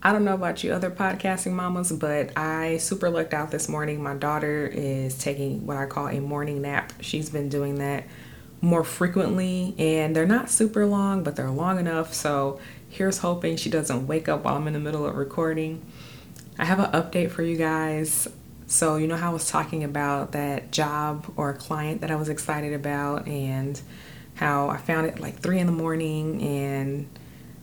I don't know about you other podcasting mamas, but I super lucked out this morning. My daughter is taking what I call a morning nap. She's been doing that more frequently, and they're not super long, but they're long enough. So here's hoping she doesn't wake up while I'm in the middle of recording. I have an update for you guys. So, you know how I was talking about that job or client that I was excited about, and how I found it like three in the morning and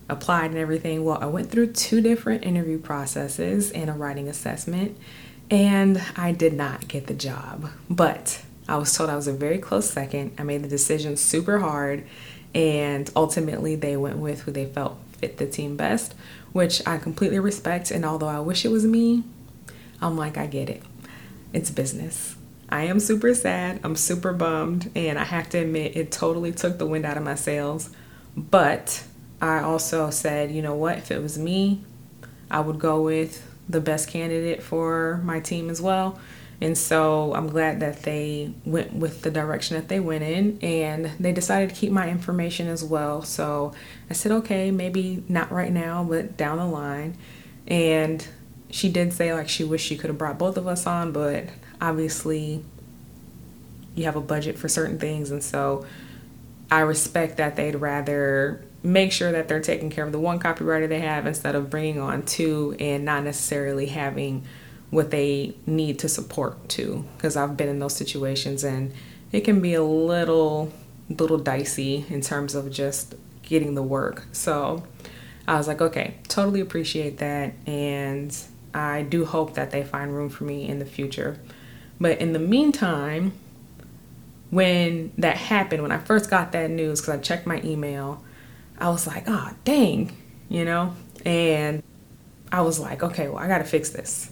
applied and everything. Well, I went through two different interview processes and a writing assessment, and I did not get the job. But I was told I was a very close second. I made the decision super hard, and ultimately they went with who they felt fit the team best, which I completely respect. And although I wish it was me, I'm like, I get it. It's business. I am super sad. I'm super bummed. And I have to admit, it totally took the wind out of my sails. But I also said, you know what, if it was me, I would go with the best candidate for my team as well. And so I'm glad that they went with the direction that they went in and they decided to keep my information as well. So I said, okay, maybe not right now, but down the line. And she did say like she wished she could have brought both of us on, but obviously you have a budget for certain things. And so I respect that they'd rather make sure that they're taking care of the one copywriter they have instead of bringing on two and not necessarily having what they need to support two. because I've been in those situations and it can be a little little dicey in terms of just getting the work. So I was like, okay, totally appreciate that and I do hope that they find room for me in the future. But in the meantime, when that happened, when I first got that news, because I checked my email, I was like, oh, dang, you know? And I was like, okay, well, I got to fix this.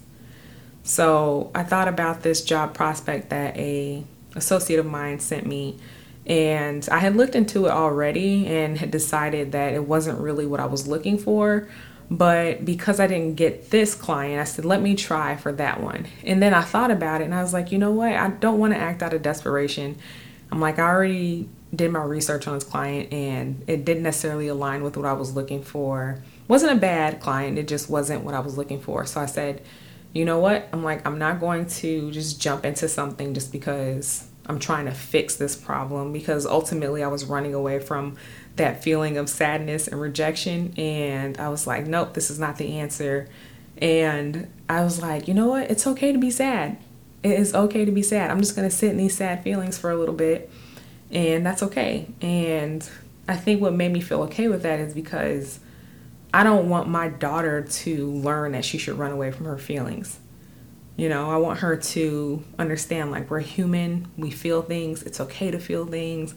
So I thought about this job prospect that a associate of mine sent me and I had looked into it already and had decided that it wasn't really what I was looking for. But because I didn't get this client, I said, let me try for that one. And then I thought about it and I was like, you know what? I don't want to act out of desperation. I'm like, I already did my research on this client and it didn't necessarily align with what I was looking for. Wasn't a bad client, it just wasn't what I was looking for. So I said, you know what? I'm like, I'm not going to just jump into something just because I'm trying to fix this problem because ultimately I was running away from that feeling of sadness and rejection. And I was like, nope, this is not the answer. And I was like, you know what? It's okay to be sad. It is okay to be sad. I'm just going to sit in these sad feelings for a little bit and that's okay. And I think what made me feel okay with that is because I don't want my daughter to learn that she should run away from her feelings. You know, I want her to understand like we're human, we feel things, it's okay to feel things.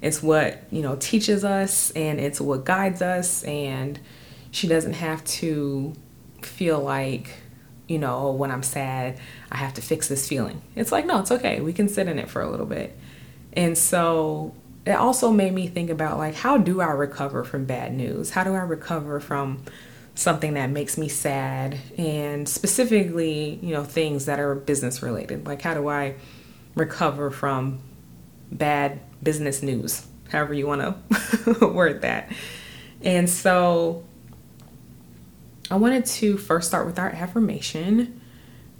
It's what, you know, teaches us and it's what guides us and she doesn't have to feel like, you know, oh, when I'm sad, I have to fix this feeling. It's like, no, it's okay. We can sit in it for a little bit. And so it also made me think about like how do I recover from bad news? How do I recover from something that makes me sad and specifically, you know, things that are business related? Like how do I recover from bad business news? However you want to word that. And so I wanted to first start with our affirmation,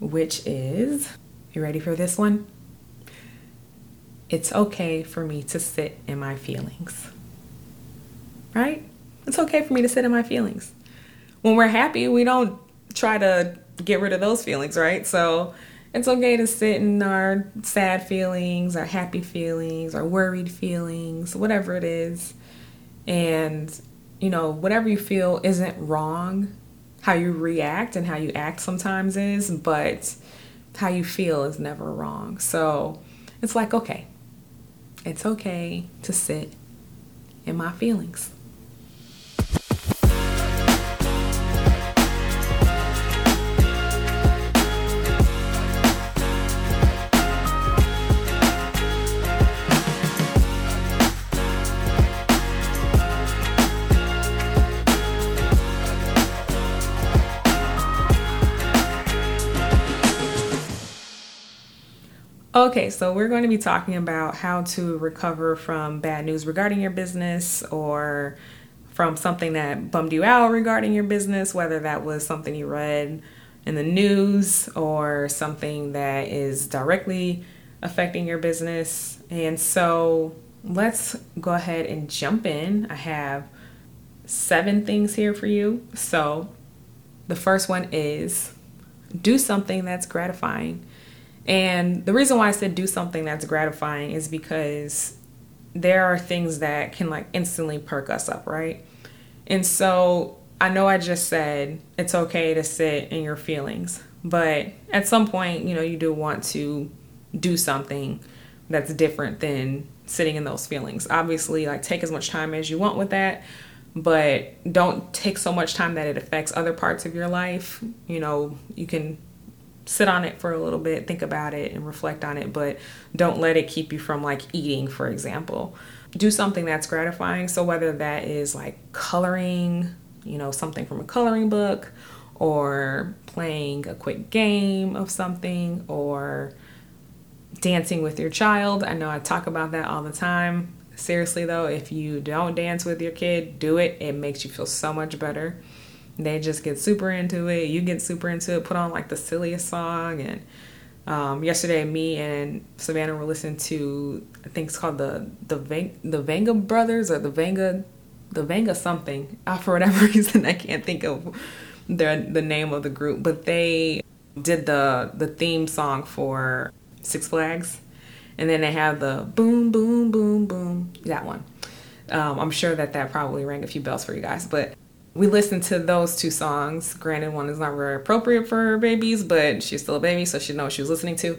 which is you ready for this one? it's okay for me to sit in my feelings. Right? It's okay for me to sit in my feelings. When we're happy, we don't try to get rid of those feelings, right? So it's okay to sit in our sad feelings, our happy feelings, our worried feelings, whatever it is. And, you know, whatever you feel isn't wrong. How you react and how you act sometimes is, but how you feel is never wrong. So it's like, okay, it's okay to sit in my feelings. Okay, so we're going to be talking about how to recover from bad news regarding your business or from something that bummed you out regarding your business, whether that was something you read in the news or something that is directly affecting your business. And so let's go ahead and jump in. I have seven things here for you. So the first one is do something that's gratifying. And the reason why I said do something that's gratifying is because there are things that can like instantly perk us up, right? And so I know I just said it's okay to sit in your feelings, but at some point, you know, you do want to do something that's different than sitting in those feelings. Obviously, like take as much time as you want with that, but don't take so much time that it affects other parts of your life. You know, you can sit on it for a little bit, think about it, and reflect on it, but don't let it keep you from like eating, for example. Do something that's gratifying. So, whether that is like coloring, you know, something from a coloring book, or playing a quick game of something, or dancing with your child. I know I talk about that all the time. Seriously, though, if you don't dance with your kid, do it. It makes you feel so much better. They just get super into it. You get super into it. Put on like the silliest song. And um, yesterday, me and Savannah were listening to I think it's called the the Vang, the Vanga Brothers or the Vanga the Vanga something. Uh, for whatever reason, I can't think of the the name of the group, but they did the the theme song for Six Flags and then they have the boom, boom, boom, boom, that one. Um, I'm sure that that probably rang a few bells for you guys, but we listened to those two songs. Granted, one is not very appropriate for babies, but she's still a baby, so she knows what she was listening to.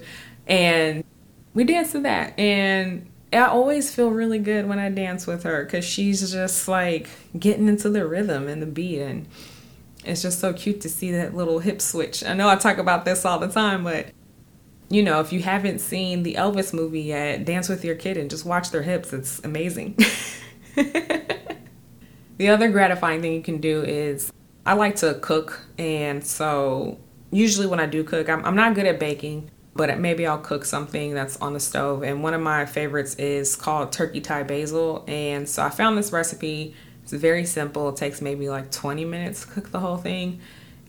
And we danced to that. And I always feel really good when I dance with her because she's just like getting into the rhythm and the beat. And it's just so cute to see that little hip switch. I know I talk about this all the time, but you know, if you haven't seen the Elvis movie yet, dance with your kid and just watch their hips. It's amazing. the other gratifying thing you can do is I like to cook. And so usually when I do cook, I'm, I'm not good at baking, but maybe I'll cook something that's on the stove. And one of my favorites is called turkey Thai basil. And so I found this recipe. It's very simple. It takes maybe like 20 minutes to cook the whole thing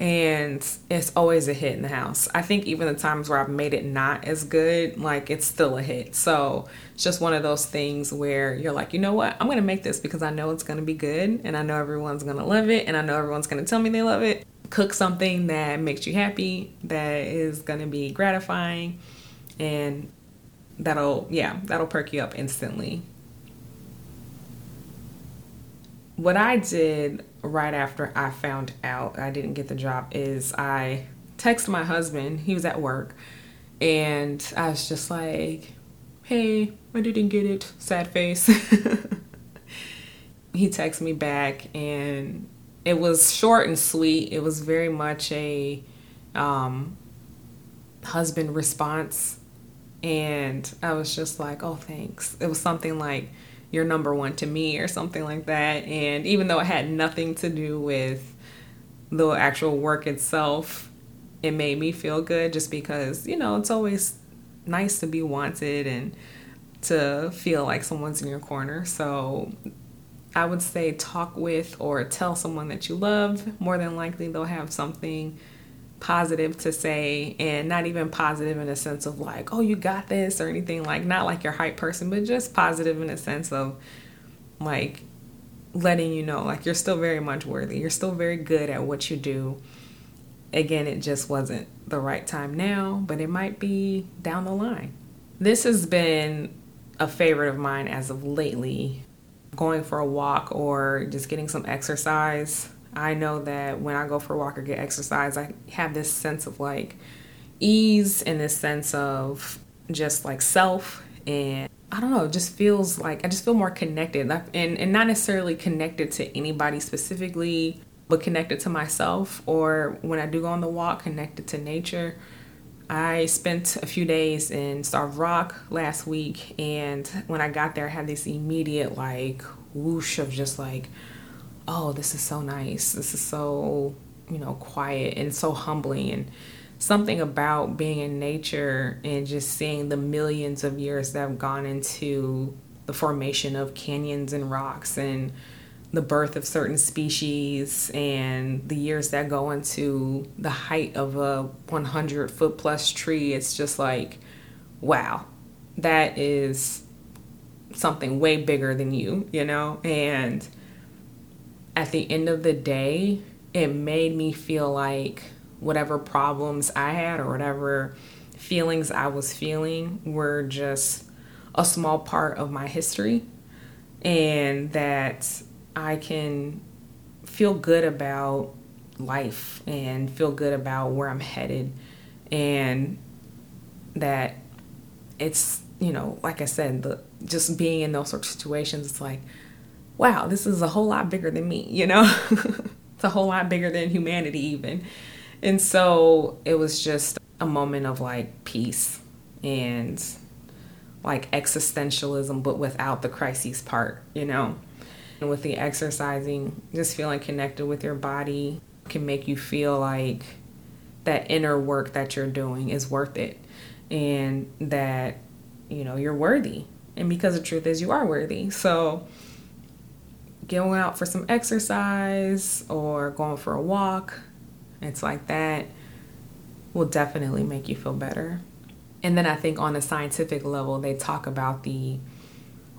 and it's always a hit in the house. I think even the times where I've made it not as good, like it's still a hit. So it's just one of those things where you're like, you know what? I'm gonna make this because I know it's gonna be good and I know everyone's gonna love it and I know everyone's gonna tell me they love it. Cook something that makes you happy, that is gonna be gratifying, and that'll, yeah, that'll perk you up instantly. What I did right after I found out I didn't get the job is I texted my husband. He was at work, and I was just like, "Hey, I didn't get it." Sad face. he texted me back, and it was short and sweet. It was very much a um, husband response, and I was just like, "Oh, thanks." It was something like you're number one to me or something like that. And even though it had nothing to do with the actual work itself, it made me feel good just because, you know, it's always nice to be wanted and to feel like someone's in your corner. So I would say talk with or tell someone that you love. More than likely, they'll have something positive to say and not even positive in a sense of like oh you got this or anything like not like your hype person but just positive in a sense of like letting you know like you're still very much worthy. You're still very good at what you do. Again it just wasn't the right time now but it might be down the line. This has been a favorite of mine as of lately. Going for a walk or just getting some exercise I know that when I go for a walk or get exercise, I have this sense of like ease and this sense of just like self. And I don't know, it just feels like I just feel more connected. And, and not necessarily connected to anybody specifically, but connected to myself. Or when I do go on the walk, connected to nature. I spent a few days in Starved Rock last week and when I got there I had this immediate like whoosh of just like oh, this is so nice. This is so, you know, quiet and so humbling. And something about being in nature and just seeing the millions of years that have gone into the formation of canyons and rocks and the birth of certain species and the years that go into the height of a 100 foot plus tree, it's just like, wow, that is something way bigger than you, you know? And at the end of the day, it made me feel like whatever problems I had or whatever feelings I was feeling were just a small part of my history and that I can feel good about life and feel good about where I'm headed and that it's you know like I said the just being in those sort of situations it's like wow this is a whole lot bigger than me you know it's a whole lot bigger than humanity even and so it was just a moment of like peace and like existentialism but without the crises part you know and with the exercising, just feeling connected with your body can make you feel like that inner work that you're doing is worth it and that, you know, you're worthy. And because the truth is, you are worthy. So, going out for some exercise or going for a walk, it's like that will definitely make you feel better. And then I think on a scientific level, they talk about the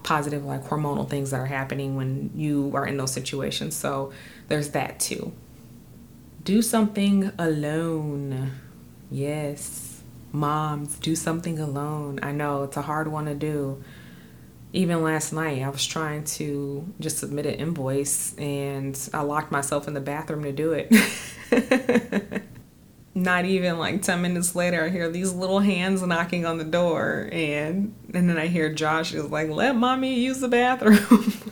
positive like hormonal things that are happening when you are in those situations. So there's that too. Do something alone. Yes. Moms, do something alone. I know it's a hard one to do. Even last night, I was trying to just submit an invoice and I locked myself in the bathroom to do it. not even like 10 minutes later i hear these little hands knocking on the door and and then i hear josh is like let mommy use the bathroom.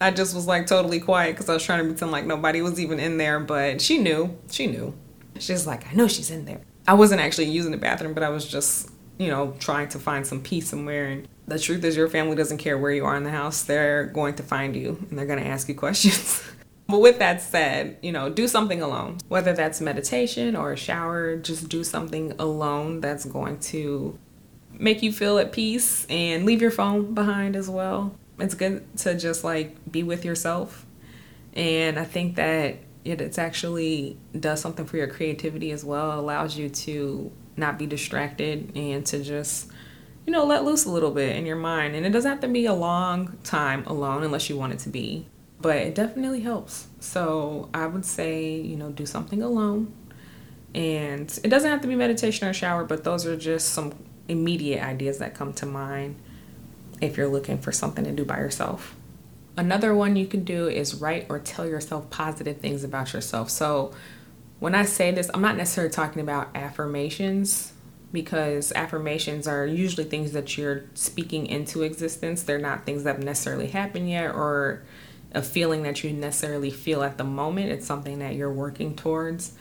I just was like totally quiet because i was trying to pretend like nobody was even in there but she knew she knew. She's like i know she's in there. I wasn't actually using the bathroom but i was just you know trying to find some peace somewhere and the truth is your family doesn't care where you are in the house they're going to find you and they're going to ask you questions But with that said, you know, do something alone. Whether that's meditation or a shower, just do something alone that's going to make you feel at peace and leave your phone behind as well. It's good to just like be with yourself. And I think that it's actually does something for your creativity as well. It allows you to not be distracted and to just you know, let loose a little bit in your mind. And it doesn't have to be a long time alone unless you want it to be but it definitely helps. So I would say, you know, do something alone. And it doesn't have to be meditation or shower, but those are just some immediate ideas that come to mind if you're looking for something to do by yourself. Another one you can do is write or tell yourself positive things about yourself. So when I say this, I'm not necessarily talking about affirmations because affirmations are usually things that you're speaking into existence. They're not things that necessarily happened yet or a feeling that you necessarily feel at the moment. It's something that you're working towards.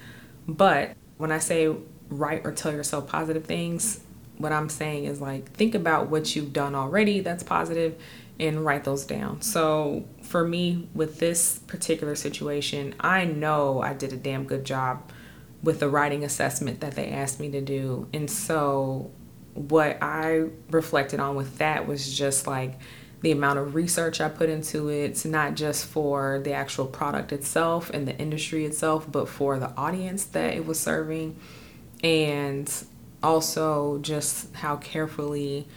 But when I say write or tell yourself positive things, what I'm saying is like think about what you've done already that's positive and write those down. So for me with this particular situation, I know I did a damn good job with the writing assessment that they asked me to do. And so what I reflected on with that was just like the amount of research I put into it, it's not just for the actual product itself and the industry itself, but for the audience that it was serving, and also just how carefully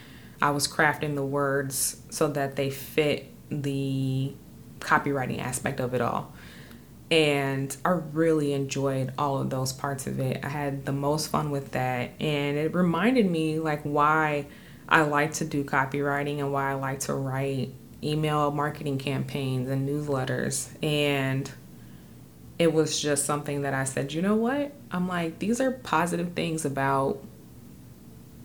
I was crafting the words so that they fit the copywriting aspect of it all. And I really enjoyed all of those parts of it. I had the most fun with that, and it reminded me like why I like to do copywriting and why I like to write email marketing campaigns and newsletters. And it was just something that I said, you know what? I'm like, these are positive things about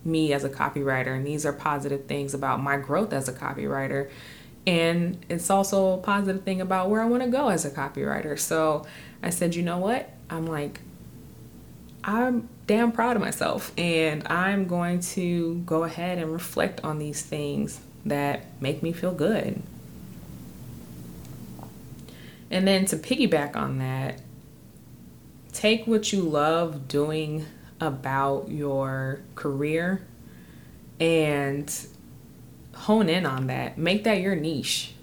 me as a copywriter, and these are positive things about my growth as a copywriter. And it's also a positive thing about where I want to go as a copywriter. So I said, you know what? I'm like, I'm damn proud of myself and I'm going to go ahead and reflect on these things that make me feel good. And then to piggyback on that, take what you love doing about your career and hone in on that. Make that your niche.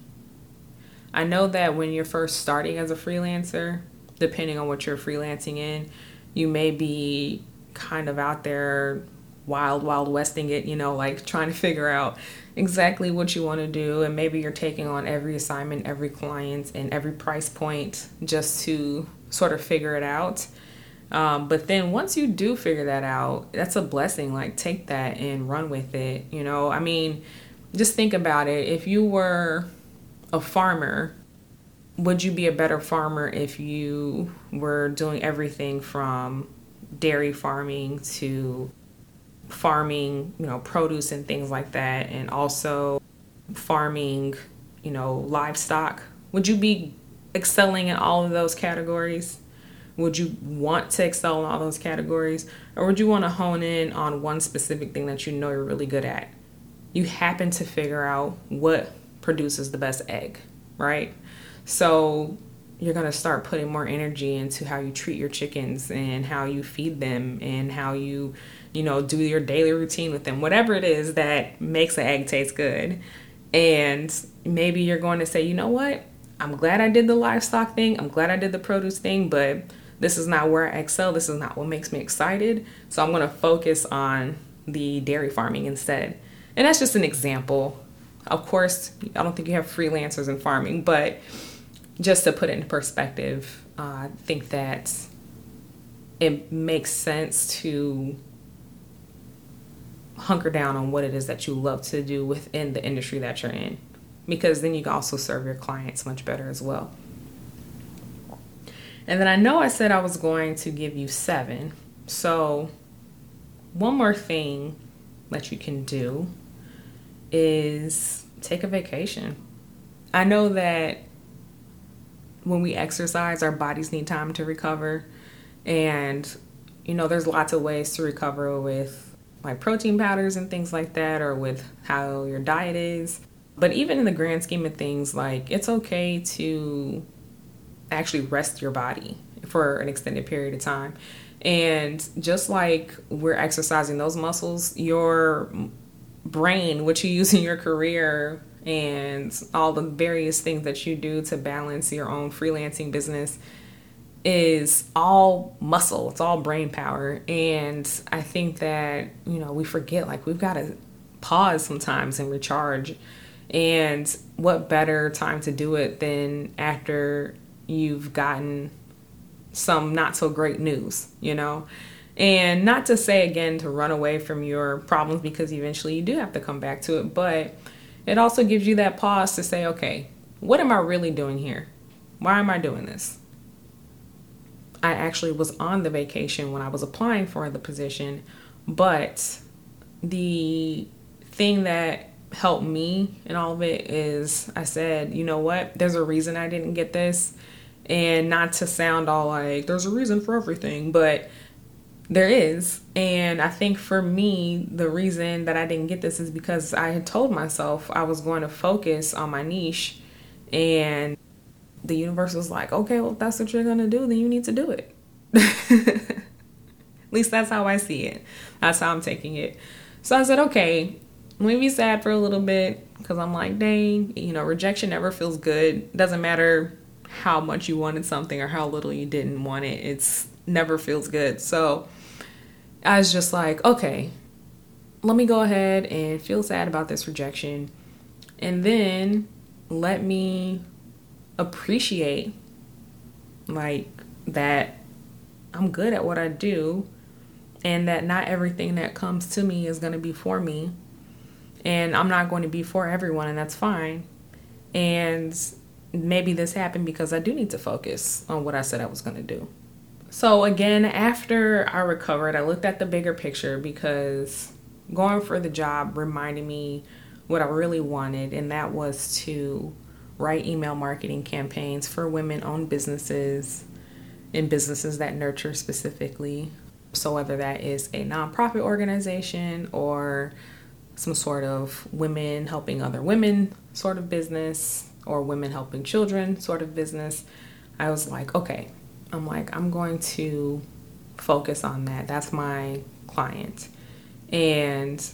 I know that when you're first starting as a freelancer, depending on what you're freelancing in, you may be kind of out there wild, wild westing it, you know, like trying to figure out exactly what you want to do. And maybe you're taking on every assignment, every client, and every price point just to sort of figure it out. Um, but then once you do figure that out, that's a blessing. Like, take that and run with it. You know, I mean, just think about it. If you were a farmer, would you be a better farmer if you were doing everything from dairy farming to farming, you know, produce and things like that, and also farming, you know, livestock? Would you be excelling in all of those categories? Would you want to excel in all those categories? Or would you want to hone in on one specific thing that you know you're really good at? You happen to figure out what produces the best egg, right? So you're going to start putting more energy into how you treat your chickens and how you feed them and how you, you know, do your daily routine with them, whatever it is that makes an egg taste good. And maybe you're going to say, you know what? I'm glad I did the livestock thing. I'm glad I did the produce thing, but this is not where I excel. This is not what makes me excited. So I'm going to focus on the dairy farming instead. And that's just an example. Of course, I don't think you have freelancers in farming, but just to put it in perspective, uh, I think that it makes sense to hunker down on what it is that you love to do within the industry that you're in because then you can also serve your clients much better as well. And then I know I said I was going to give you seven. So, one more thing that you can do is take a vacation. I know that when we exercise, our bodies need time to recover. And, you know, there's lots of ways to recover with like protein powders and things like that, or with how your diet is. But even in the grand scheme of things, like it's okay to actually rest your body for an extended period of time. And just like we're exercising those muscles, your brain, which you use in your career, and all the various things that you do to balance your own freelancing business is all muscle, it's all brain power. And I think that, you know, we forget like we've got to pause sometimes and recharge. And what better time to do it than after you've gotten some not so great news, you know? And not to say again to run away from your problems because eventually you do have to come back to it, but it also gives you that pause to say, okay, what am I really doing here? Why am I doing this? I actually was on the vacation when I was applying for the position, but the thing that helped me in all of it is I said, you know what? There's a reason I didn't get this. And not to sound all like there's a reason for everything, but there is. And I think for me, the reason that I didn't get this is because I had told myself I was going to focus on my niche. And the universe was like, okay, well, if that's what you're going to do, then you need to do it. At least that's how I see it. That's how I'm taking it. So I said, okay, let me be sad for a little bit because I'm like, dang, you know, rejection never feels good. Doesn't matter how much you wanted something or how little you didn't want it. It's never feels good. So I was just like, okay, let me go ahead and feel sad about this rejection. And then let me appreciate like that I'm good at what I do and that not everything that comes to me is going to be for me and I'm not going to be for everyone and that's fine. And maybe this happened because I do need to focus on what I said I was going to do. So, again, after I recovered, I looked at the bigger picture because going for the job reminded me what I really wanted, and that was to write email marketing campaigns for women owned businesses and businesses that nurture specifically. So, whether that is a nonprofit organization or some sort of women helping other women sort of business or women helping children sort of business, I was like, okay, I'm like, I'm going to focus on that. That's my client. And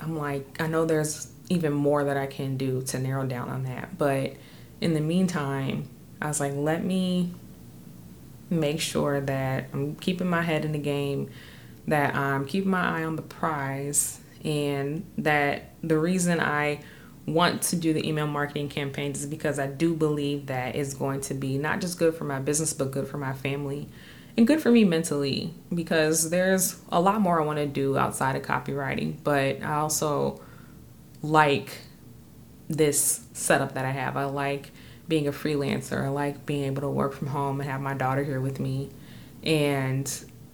I'm like, I know there's even more that I can do to narrow down on that, but in the meantime, I was like, let me make sure that I'm keeping my head in the game, that I'm keeping my eye on the prize, and that the reason I want to do the email marketing campaigns is because I do believe that it's going to be not just good for my business, but good for my family and good for me mentally because there's a lot more I want to do outside of copywriting, but I also like this setup that I have. I like being a freelancer. I like being able to work from home and have my daughter here with me. And,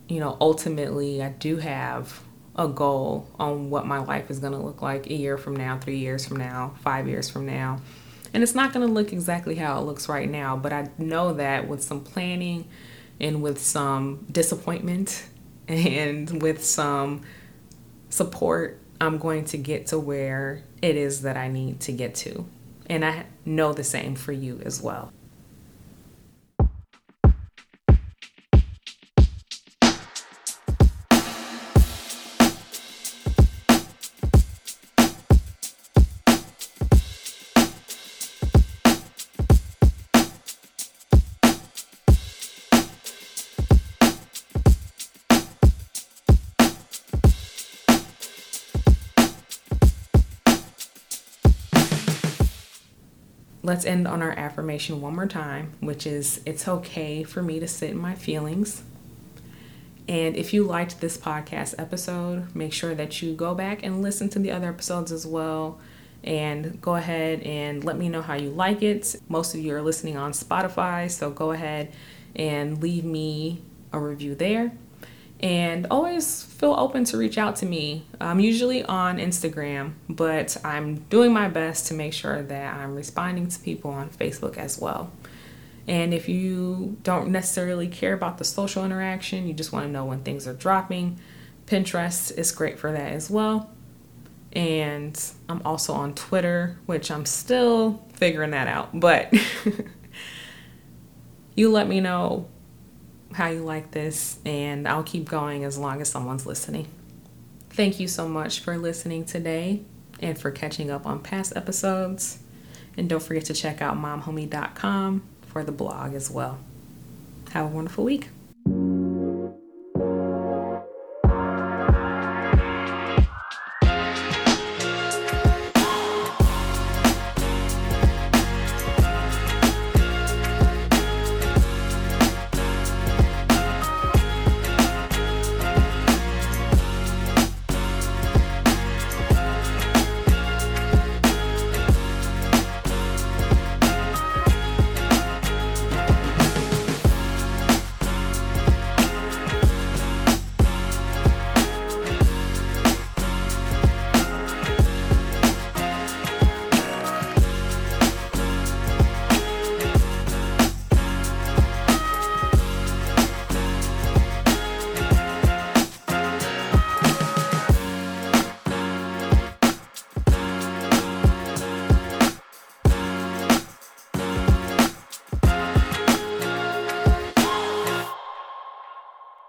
you know, ultimately, I do have a goal on what my life is going to look like a year from now, three years from now, five years from now. And it's not going to look exactly how it looks right now, but I know that with some planning and with some disappointment and with some support, I'm going to get to where it is that I need to get to. And I know the same for you as well. Let's end on our affirmation one more time, which is it's okay for me to sit in my feelings. And if you liked this podcast episode, make sure that you go back and listen to the other episodes as well. And go ahead and let me know how you like it. Most of you are listening on Spotify, so go ahead and leave me a review there and always feel open to reach out to me. I'm usually on Instagram, but I'm doing my best to make sure that I'm responding to people on Facebook as well. And if you don't necessarily care about the social interaction, you just want to know when things are dropping, Pinterest is great for that as well. And I'm also on Twitter, which I'm still figuring that out, but you let me know how you like this, and I'll keep going as long as someone's listening. Thank you so much for listening today and for catching up on past episodes. And don't forget to check out momhomie.com for the blog as well. Have a wonderful week.